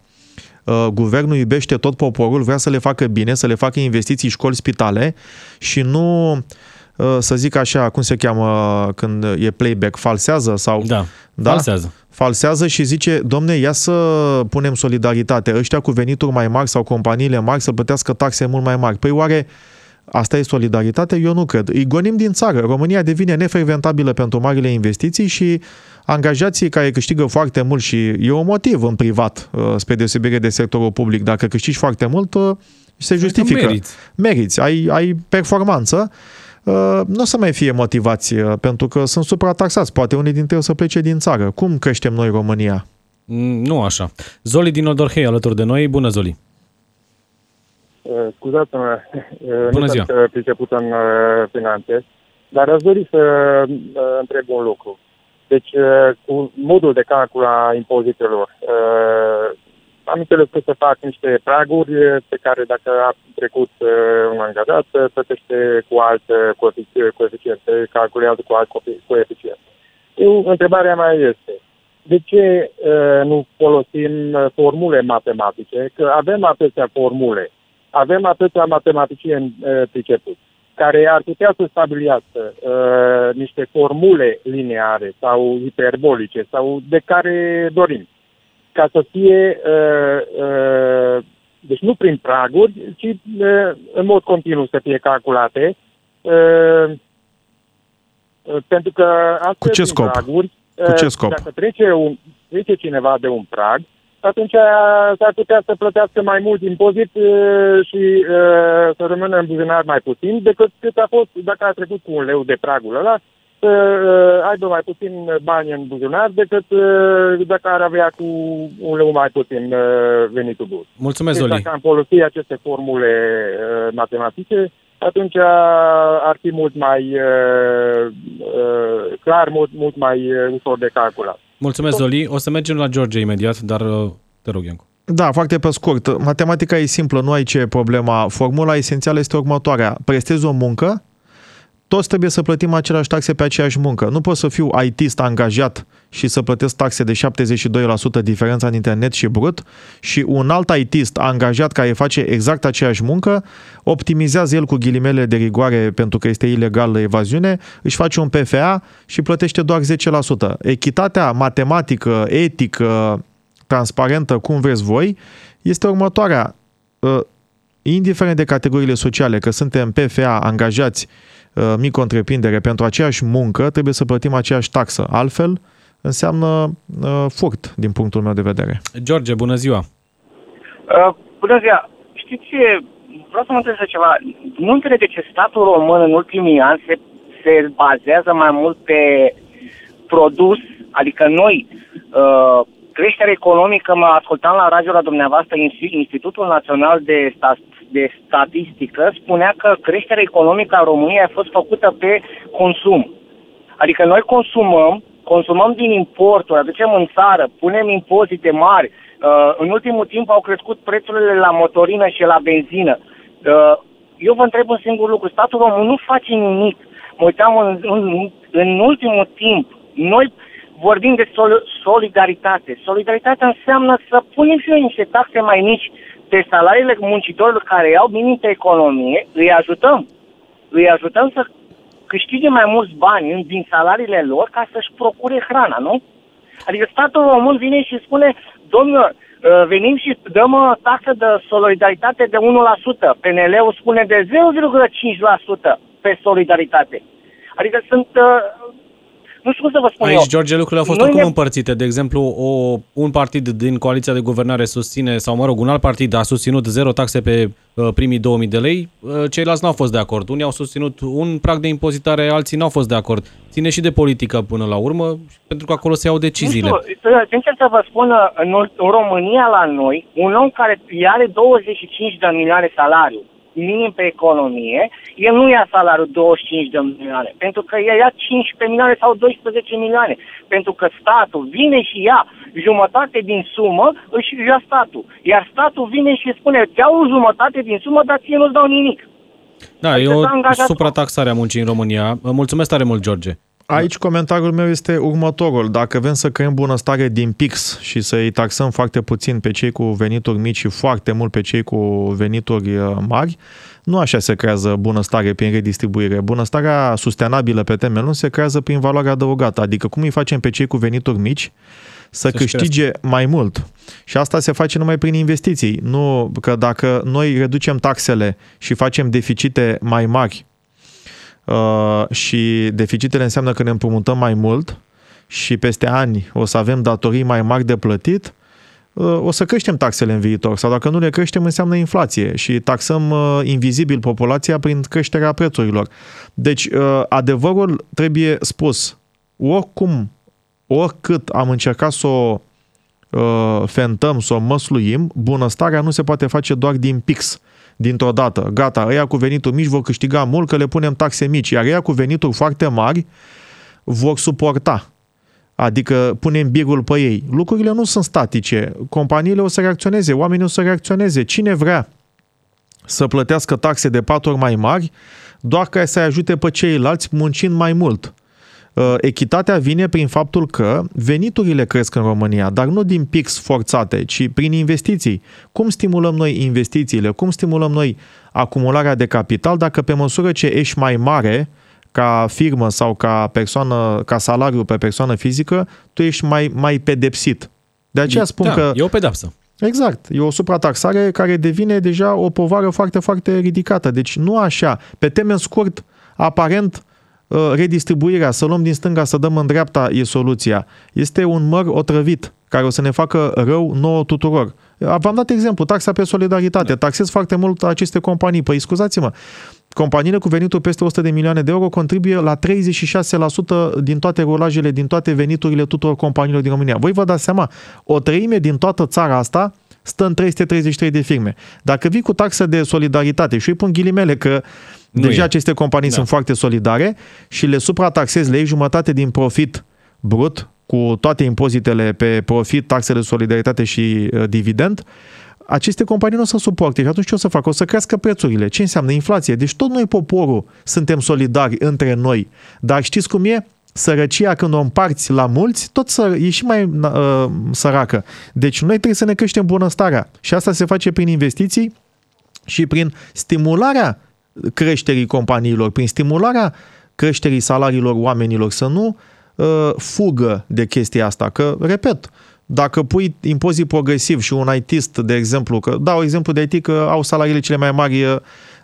Uh, guvernul iubește tot poporul, vrea să le facă bine, să le facă investiții, școli, spitale și nu uh, să zic așa, cum se cheamă când e playback, falsează sau... Da, da? falsează. Falsează și zice, domne, ia să punem solidaritate, ăștia cu venituri mai mari sau companiile mari să plătească taxe mult mai mari. Păi oare Asta e solidaritate? Eu nu cred. Îi gonim din țară. România devine nefrecventabilă pentru marile investiții și angajații care câștigă foarte mult și e un motiv în privat, uh, spre deosebire de sectorul public. Dacă câștigi foarte mult, uh, se justifică. Meriți. Meriți. Ai, ai performanță. Uh, nu o să mai fie motivați pentru că sunt suprataxați. Poate unii dintre ei o să plece din țară. Cum creștem noi România? Mm, nu așa. Zoli din Odorhei alături de noi. Bună, Zoli! Uh, scuzați-mă, uh, Bună nu ziua. sunt uh, priceput în finanțe, dar aș dori să întreb un lucru. Deci, cu modul de calcul a impozitelor, am înțeles că se fac niște praguri pe care dacă a trecut un angajat, plătește cu alt coeficient, se calculează cu alt coeficient. Eu, întrebarea mea este, de ce nu folosim formule matematice? Că avem atâtea formule avem atâția matematicieni pricepuți. care ar putea să stabilească uh, niște formule lineare sau hiperbolice sau de care dorim, ca să fie, uh, uh, deci nu prin praguri, ci uh, în mod continuu să fie calculate, uh, uh, pentru că astfel Cu ce prin scop? praguri, Cu ce uh, scop? Dacă trece, un, trece cineva de un prag, atunci s-ar putea să plătească mai mult impozit uh, și uh, să rămână în buzunar mai puțin decât cât a fost dacă a trecut cu un leu de pragul ăla, să uh, aibă mai puțin bani în buzunar decât uh, dacă ar avea cu un leu mai puțin uh, venitul brut. Mulțumesc, Deci Zoli. dacă am folosit aceste formule uh, matematice, atunci uh, ar fi mult mai uh, uh, clar, mult, mult mai uh, ușor de calculat. Mulțumesc, Zoli. O să mergem la George imediat, dar uh, te rog, Iancu. Da, foarte pe scurt. Matematica e simplă, nu ai ce problema. Formula esențială este următoarea. Prestezi o muncă, toți trebuie să plătim aceleași taxe pe aceeași muncă. Nu pot să fiu IT-ist angajat și să plătesc taxe de 72% diferența dintre net și brut și un alt IT-ist angajat care face exact aceeași muncă, optimizează el cu ghilimele de rigoare pentru că este ilegal evaziune, își face un PFA și plătește doar 10%. Echitatea matematică, etică, transparentă, cum vreți voi, este următoarea. Uh, Indiferent de categoriile sociale, că suntem PFA, angajați, uh, micro-întreprindere, pentru aceeași muncă trebuie să plătim aceeași taxă. Altfel, înseamnă uh, furt, din punctul meu de vedere. George, bună ziua. Uh, bună ziua! Știți ce? Vreau să mă întreb ceva. Nu înțeleg de ce statul român în ultimii ani se, se bazează mai mult pe produs, adică noi, uh, creștere economică, mă ascultam la radio la dumneavoastră, Insti- Institutul Național de, Sta- de Statistică spunea că creșterea economică a României a fost făcută pe consum. Adică noi consumăm, consumăm din importuri, aducem în țară, punem impozite mari. Uh, în ultimul timp au crescut prețurile la motorină și la benzină. Uh, eu vă întreb un singur lucru. Statul român nu face nimic. Mă uitam în, în, în ultimul timp. Noi vorbim de sol- solidaritate. Solidaritatea înseamnă să punem și noi niște taxe mai mici pe salariile muncitorilor care iau minim pe economie, îi ajutăm. Îi ajutăm să câștige mai mulți bani în- din salariile lor ca să-și procure hrana, nu? Adică statul român vine și spune, domnule, uh, venim și dăm uh, taxă de solidaritate de 1%. PNL-ul spune de 0,5% pe solidaritate. Adică sunt, uh, nu știu cum să vă spun eu. Aici, George, lucrurile au fost Noi oricum ne- împărțite. De exemplu, o, un partid din coaliția de guvernare susține, sau mă rog, un alt partid a susținut zero taxe pe uh, primii 2000 de lei, uh, ceilalți n-au fost de acord. Unii au susținut un prag de impozitare, alții n-au fost de acord. Ține și de politică până la urmă, pentru că acolo se iau deciziile. Nu știu, să- sincer să vă spun, în, în România la noi, un om care are 25 de milioane salariu, minim pe economie, el nu ia salariul 25 de milioane, pentru că el ia 15 milioane sau 12 milioane, pentru că statul vine și ia jumătate din sumă, își ia statul. Iar statul vine și spune, îți iau o jumătate din sumă, dar ție nu-ți dau nimic. Da, Adică e o s-a angajat- suprataxare a muncii în România. Mulțumesc tare mult, George. Aici comentariul meu este următorul. Dacă vrem să creăm bunăstare din pix și să îi taxăm foarte puțin pe cei cu venituri mici și foarte mult pe cei cu venituri uh, mari, nu așa se creează bunăstare prin redistribuire. Bunăstarea sustenabilă pe termen lung se creează prin valoare adăugată. Adică cum îi facem pe cei cu venituri mici să Să-și câștige mai mult. Și asta se face numai prin investiții. Nu că dacă noi reducem taxele și facem deficite mai mari uh, și deficitele înseamnă că ne împrumutăm mai mult și peste ani o să avem datorii mai mari de plătit, uh, o să creștem taxele în viitor sau dacă nu le creștem înseamnă inflație și taxăm uh, invizibil populația prin creșterea prețurilor. Deci uh, adevărul trebuie spus. Oricum, oricât am încercat să o uh, fentăm, să o măsluim, bunăstarea nu se poate face doar din pix, dintr-o dată. Gata, ăia cu venituri mici vor câștiga mult că le punem taxe mici, iar ăia cu venituri foarte mari vor suporta. Adică punem birul pe ei. Lucrurile nu sunt statice. Companiile o să reacționeze, oamenii o să reacționeze. Cine vrea să plătească taxe de patru ori mai mari, doar ca să-i ajute pe ceilalți muncind mai mult. Uh, echitatea vine prin faptul că veniturile cresc în România, dar nu din pix forțate, ci prin investiții. Cum stimulăm noi investițiile? Cum stimulăm noi acumularea de capital dacă pe măsură ce ești mai mare ca firmă sau ca persoană, ca salariu pe persoană fizică, tu ești mai, mai pedepsit. De aceea spun da, că... e o pedapsă. Exact. E o suprataxare care devine deja o povară foarte, foarte ridicată. Deci nu așa. Pe termen scurt, aparent, uh, redistribuirea, să luăm din stânga, să dăm în dreapta, e soluția. Este un măr otrăvit care o să ne facă rău nouă tuturor. V-am dat exemplu, taxa pe solidaritate. Da. Taxez foarte mult aceste companii. Păi scuzați-mă, companiile cu venituri peste 100 de milioane de euro contribuie la 36% din toate rolajele, din toate veniturile tuturor companiilor din România. Voi vă dați seama, o treime din toată țara asta stă în 333 de firme. Dacă vii cu taxă de solidaritate și îi pun ghilimele că nu deja e. aceste companii da. sunt foarte solidare și le suprataxezi, le iei jumătate din profit brut, cu toate impozitele pe profit, taxele de solidaritate și uh, dividend, aceste companii nu o să suporte și atunci ce o să facă? O să crească prețurile. Ce înseamnă inflație? Deci tot noi, poporul, suntem solidari între noi. Dar știți cum e? Sărăcia când o împarți la mulți, tot să, e și mai uh, săracă. Deci noi trebuie să ne creștem bunăstarea. Și asta se face prin investiții și prin stimularea creșterii companiilor, prin stimularea creșterii salariilor oamenilor, să nu uh, fugă de chestia asta. Că, repet, dacă pui impozit progresiv și un ITist, de exemplu, că dau exemplu de IT că au salariile cele mai mari.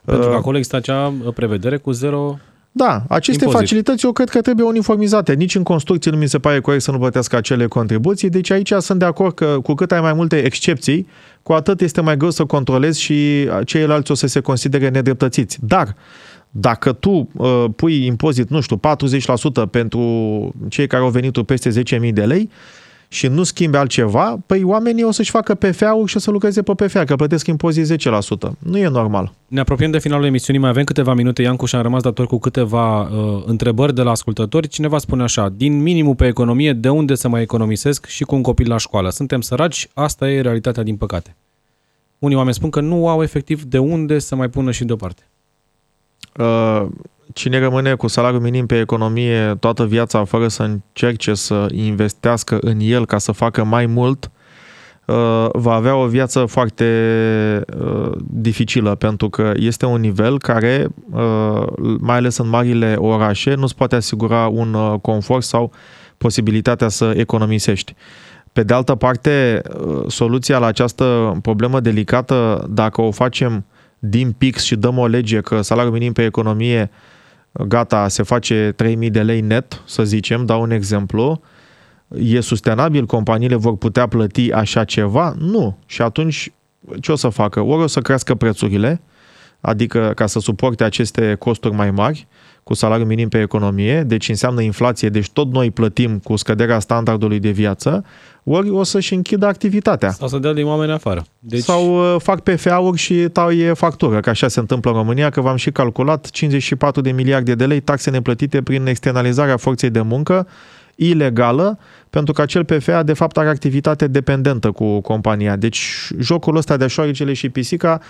Pentru că uh, acolo există acea prevedere cu zero da, aceste impozit. facilități eu cred că trebuie uniformizate. Nici în construcție nu mi se pare corect să nu plătească acele contribuții, deci aici sunt de acord că cu cât ai mai multe excepții, cu atât este mai greu să controlezi și ceilalți o să se considere nedreptățiți. Dar dacă tu uh, pui impozit, nu știu, 40% pentru cei care au venit peste 10.000 de lei, și nu schimbe altceva, păi oamenii o să-și facă PFA-ul și o să lucreze pe PFA, că plătesc impozit 10%. Nu e normal. Ne apropiem de finalul emisiunii, mai avem câteva minute, Iancu, și am rămas dator cu câteva uh, întrebări de la ascultători. Cineva spune așa, din minimul pe economie, de unde să mai economisesc și cu un copil la școală? Suntem săraci, asta e realitatea din păcate. Unii oameni spun că nu au efectiv de unde să mai pună și deoparte. Uh, cine rămâne cu salariul minim pe economie toată viața fără să încerce să investească în el ca să facă mai mult, uh, va avea o viață foarte uh, dificilă pentru că este un nivel care, uh, mai ales în marile orașe, nu-ți poate asigura un confort sau posibilitatea să economisești. Pe de altă parte, soluția la această problemă delicată, dacă o facem din pix și dăm o lege că salariul minim pe economie gata, se face 3000 de lei net, să zicem, dau un exemplu, e sustenabil, companiile vor putea plăti așa ceva? Nu. Și atunci ce o să facă? Ori o să crească prețurile, adică ca să suporte aceste costuri mai mari, cu salariul minim pe economie, deci înseamnă inflație, deci tot noi plătim cu scăderea standardului de viață, ori o să-și închidă activitatea. Sau să dea din oameni afară. Deci... Sau uh, fac PFA-uri și taie factură, că așa se întâmplă în România, că v-am și calculat 54 de miliarde de lei taxe neplătite prin externalizarea forței de muncă ilegală, pentru că acel PFA de fapt are activitate dependentă cu compania. Deci jocul ăsta de șoaricele și pisica Uh,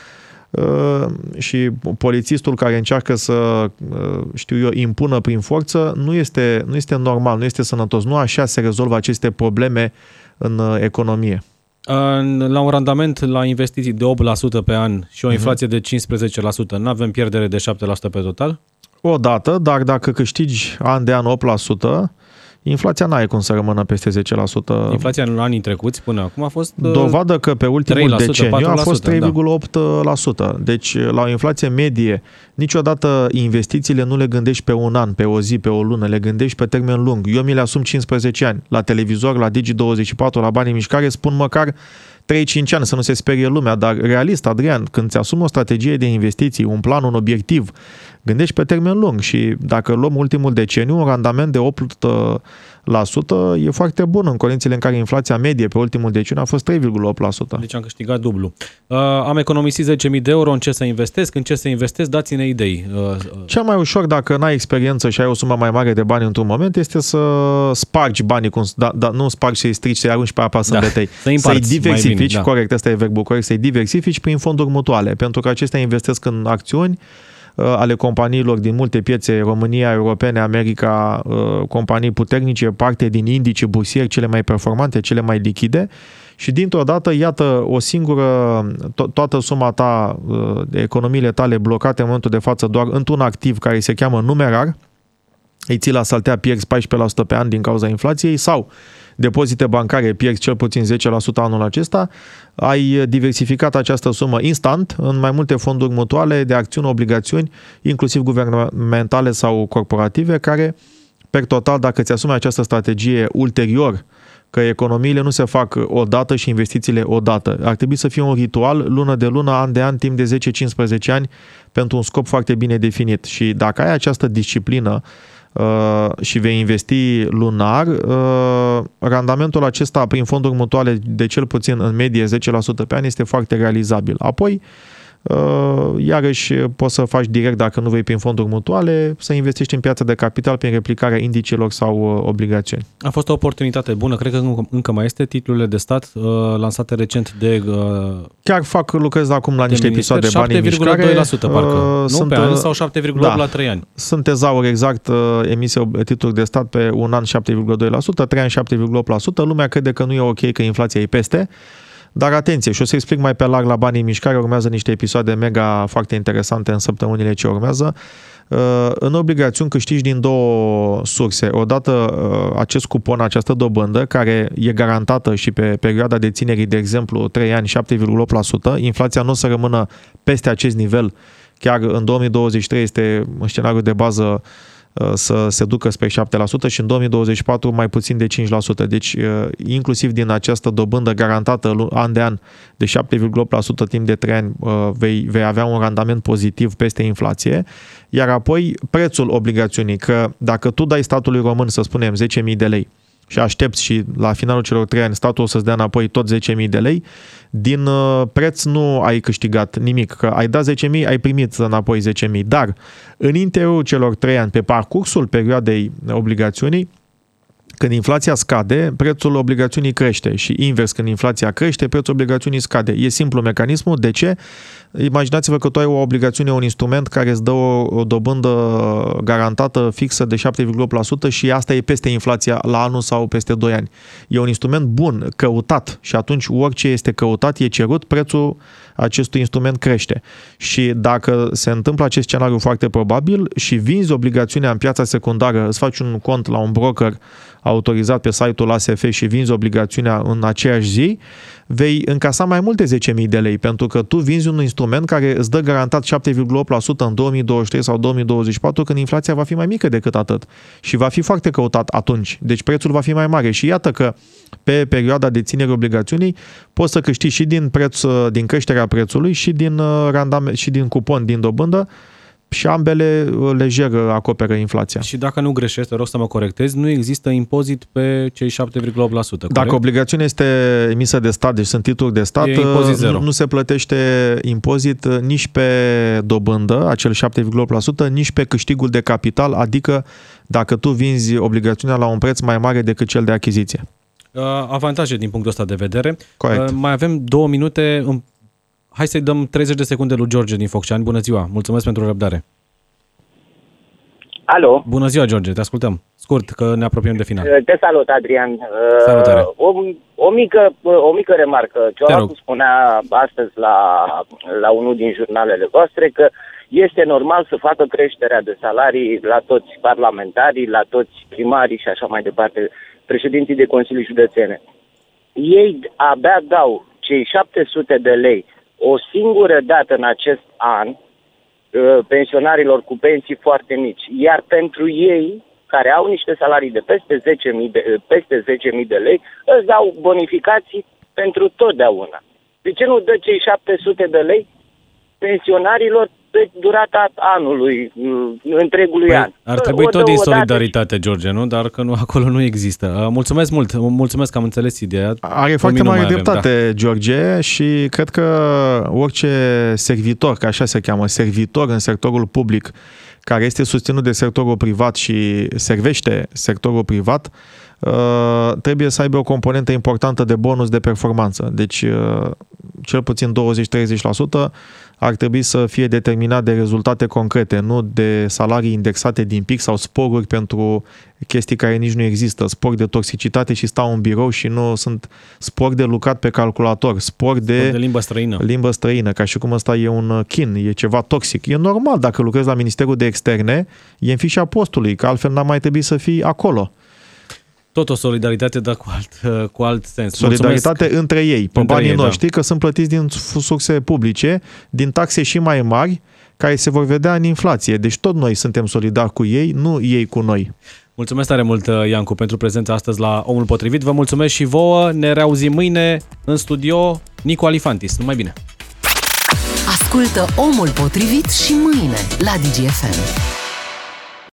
și polițistul care încearcă să, uh, știu eu, impună prin forță, nu este, nu este normal, nu este sănătos. Nu așa se rezolvă aceste probleme în uh, economie. La un randament la investiții de 8% pe an și o mhm. inflație uh-huh. de 15%, nu avem pierdere de 7% pe total? O dată, dar dacă câștigi an de an 8%, inflația n-are cum să rămână peste 10%. Inflația în anii trecuți până acum a fost uh, Dovadă că pe ultimul deceniu a fost 3,8%. Da. Deci la o inflație medie, niciodată investițiile nu le gândești pe un an, pe o zi, pe o lună, le gândești pe termen lung. Eu mi le asum 15 ani. La televizor, la Digi24, la Banii Mișcare, spun măcar 3-5 ani să nu se sperie lumea, dar realist, Adrian, când ți asumi o strategie de investiții, un plan, un obiectiv, gândești pe termen lung și dacă luăm ultimul deceniu, un randament de 8% e foarte bun în condițiile în care inflația medie pe ultimul deceniu a fost 3,8%. Deci am câștigat dublu. Uh, am economisit 10.000 de euro, în ce să investesc, în ce să investesc, dați-ne idei. Uh, uh. Cea mai ușor dacă n-ai experiență și ai o sumă mai mare de bani într-un moment este să spargi banii, cum, da, da, nu spargi să-i strici, să-i arunci pe apa da, să să-i diversifici, bine, da. corect, asta e verbul corect, să-i diversifici prin fonduri mutuale, pentru că acestea investesc în acțiuni, ale companiilor din multe piețe, România, Europene, America, companii puternice, parte din indice bursieri cele mai performante, cele mai lichide. Și dintr-o dată, iată, o singură, to- toată suma ta de economiile tale blocate în momentul de față doar într-un activ care se cheamă numerar, îi ții la saltea, pierzi 14% pe an din cauza inflației sau depozite bancare, pierzi cel puțin 10% anul acesta, ai diversificat această sumă instant în mai multe fonduri mutuale de acțiuni, obligațiuni, inclusiv guvernamentale sau corporative, care, per total, dacă ți asumi această strategie ulterior, că economiile nu se fac odată și investițiile odată. Ar trebui să fie un ritual lună de lună, an de an, timp de 10-15 ani, pentru un scop foarte bine definit. Și dacă ai această disciplină, Uh, și vei investi lunar, uh, randamentul acesta prin fonduri mutuale de cel puțin în medie 10% pe an este foarte realizabil. Apoi, Uh, iarăși poți să faci direct, dacă nu vrei prin fonduri mutuale, să investești în piața de capital prin replicarea indicelor sau uh, obligațiuni. A fost o oportunitate bună, cred că încă mai este titlurile de stat uh, lansate recent de... Chiar fac, lucrez acum la niște episoade de bani 7,2% parcă, nu? sunt, pe an sau 7,8% da, la 3 ani. Sunt tezauri exact emisie titluri de stat pe un an 7,2%, 3 ani 7,8%, lumea crede că nu e ok că inflația e peste, dar atenție, și o să explic mai pe larg la banii mișcare, urmează niște episoade mega foarte interesante în săptămânile ce urmează. Uh, în obligațiuni câștigi din două surse. Odată uh, acest cupon, această dobândă, care e garantată și pe perioada de ținerii, de exemplu, 3 ani, 7,8%. Inflația nu o să rămână peste acest nivel. Chiar în 2023 este în scenariul de bază Uh, să se ducă spre 7% și în 2024 mai puțin de 5%. Deci, uh, inclusiv din această dobândă garantată an de an de 7,8% timp de 3 ani, uh, vei, vei avea un randament pozitiv peste inflație, iar apoi prețul obligațiunii, că dacă tu dai statului român, să spunem, 10.000 de lei, și aștepți și la finalul celor trei ani statul o să-ți dea înapoi tot 10.000 de lei, din uh, preț nu ai câștigat nimic, că ai dat 10.000, ai primit înapoi 10.000, dar în interiorul celor trei ani, pe parcursul perioadei obligațiunii, când inflația scade, prețul obligațiunii crește și invers, când inflația crește, prețul obligațiunii scade. E simplu mecanismul. De ce? Imaginați-vă că tu ai o obligațiune, un instrument care îți dă o, o dobândă garantată fixă de 7,8% și asta e peste inflația la anul sau peste 2 ani. E un instrument bun, căutat și atunci orice este căutat, e cerut, prețul acestui instrument crește. Și dacă se întâmplă acest scenariu foarte probabil și vinzi obligațiunea în piața secundară, îți faci un cont la un broker autorizat pe site-ul ASF și vinzi obligațiunea în aceeași zi, vei încasa mai multe 10.000 de lei, pentru că tu vinzi un instrument care îți dă garantat 7,8% în 2023 sau 2024, când inflația va fi mai mică decât atât. Și va fi foarte căutat atunci. Deci prețul va fi mai mare. Și iată că pe perioada de ținere obligațiunii poți să câștigi și din, preț, din creșterea prețului și din, uh, randament, și din cupon, din dobândă, și ambele uh, lejer acoperă inflația. Și dacă nu greșesc, te rog să mă corectezi, nu există impozit pe cei 7,8%. Corect? Dacă obligațiunea este emisă de stat, deci sunt titluri de stat, nu, nu se plătește impozit uh, nici pe dobândă, acel 7,8%, nici pe câștigul de capital, adică dacă tu vinzi obligațiunea la un preț mai mare decât cel de achiziție. Uh, avantaje din punctul ăsta de vedere. Corect. Mai avem două minute Hai să-i dăm 30 de secunde lui George din Focșani. Bună ziua, mulțumesc pentru răbdare. Alo. Bună ziua, George, te ascultăm. Scurt, că ne apropiem de final. Te salut, Adrian. Salutare. O, o, mică, o mică remarcă. Cioracu spunea astăzi la, la unul din jurnalele voastre că este normal să facă creșterea de salarii la toți parlamentarii, la toți primarii și așa mai departe, președinții de Consilii Județene. Ei abia dau cei 700 de lei o singură dată în acest an uh, pensionarilor cu pensii foarte mici. Iar pentru ei, care au niște salarii de peste 10.000 de, uh, peste 10.000 de lei, îți dau bonificații pentru totdeauna. De ce nu dă cei 700 de lei pensionarilor pe durata anului, întregului păi, an. Ar trebui o tot din solidaritate, George, nu? Dar că nu, acolo nu există. Uh, mulțumesc mult, mulțumesc că am înțeles ideea. Are foarte mare dreptate, da. George, și cred că orice servitor, că așa se cheamă, servitor în sectorul public, care este susținut de sectorul privat și servește sectorul privat, uh, trebuie să aibă o componentă importantă de bonus de performanță. Deci, uh, cel puțin 20-30% ar trebui să fie determinat de rezultate concrete, nu de salarii indexate din pic sau sporuri pentru chestii care nici nu există, spor de toxicitate și stau în birou și nu sunt spor de lucrat pe calculator, spor de, Spor de limbă străină. limbă străină, ca și cum ăsta e un chin, e ceva toxic. E normal dacă lucrezi la Ministerul de Externe, e în fișa postului, că altfel n-ar mai trebui să fii acolo. Tot o solidaritate, dar cu alt, cu alt sens. Solidaritate Mulțumesc. între ei, pe Între banii ei, da. noștri, că sunt plătiți din surse publice, din taxe și mai mari, care se vor vedea în inflație. Deci tot noi suntem solidari cu ei, nu ei cu noi. Mulțumesc tare mult, Iancu, pentru prezența astăzi la Omul Potrivit. Vă mulțumesc și vouă. Ne reauzim mâine în studio Nicu Alifantis. Numai bine! Ascultă Omul Potrivit și mâine la DGFM.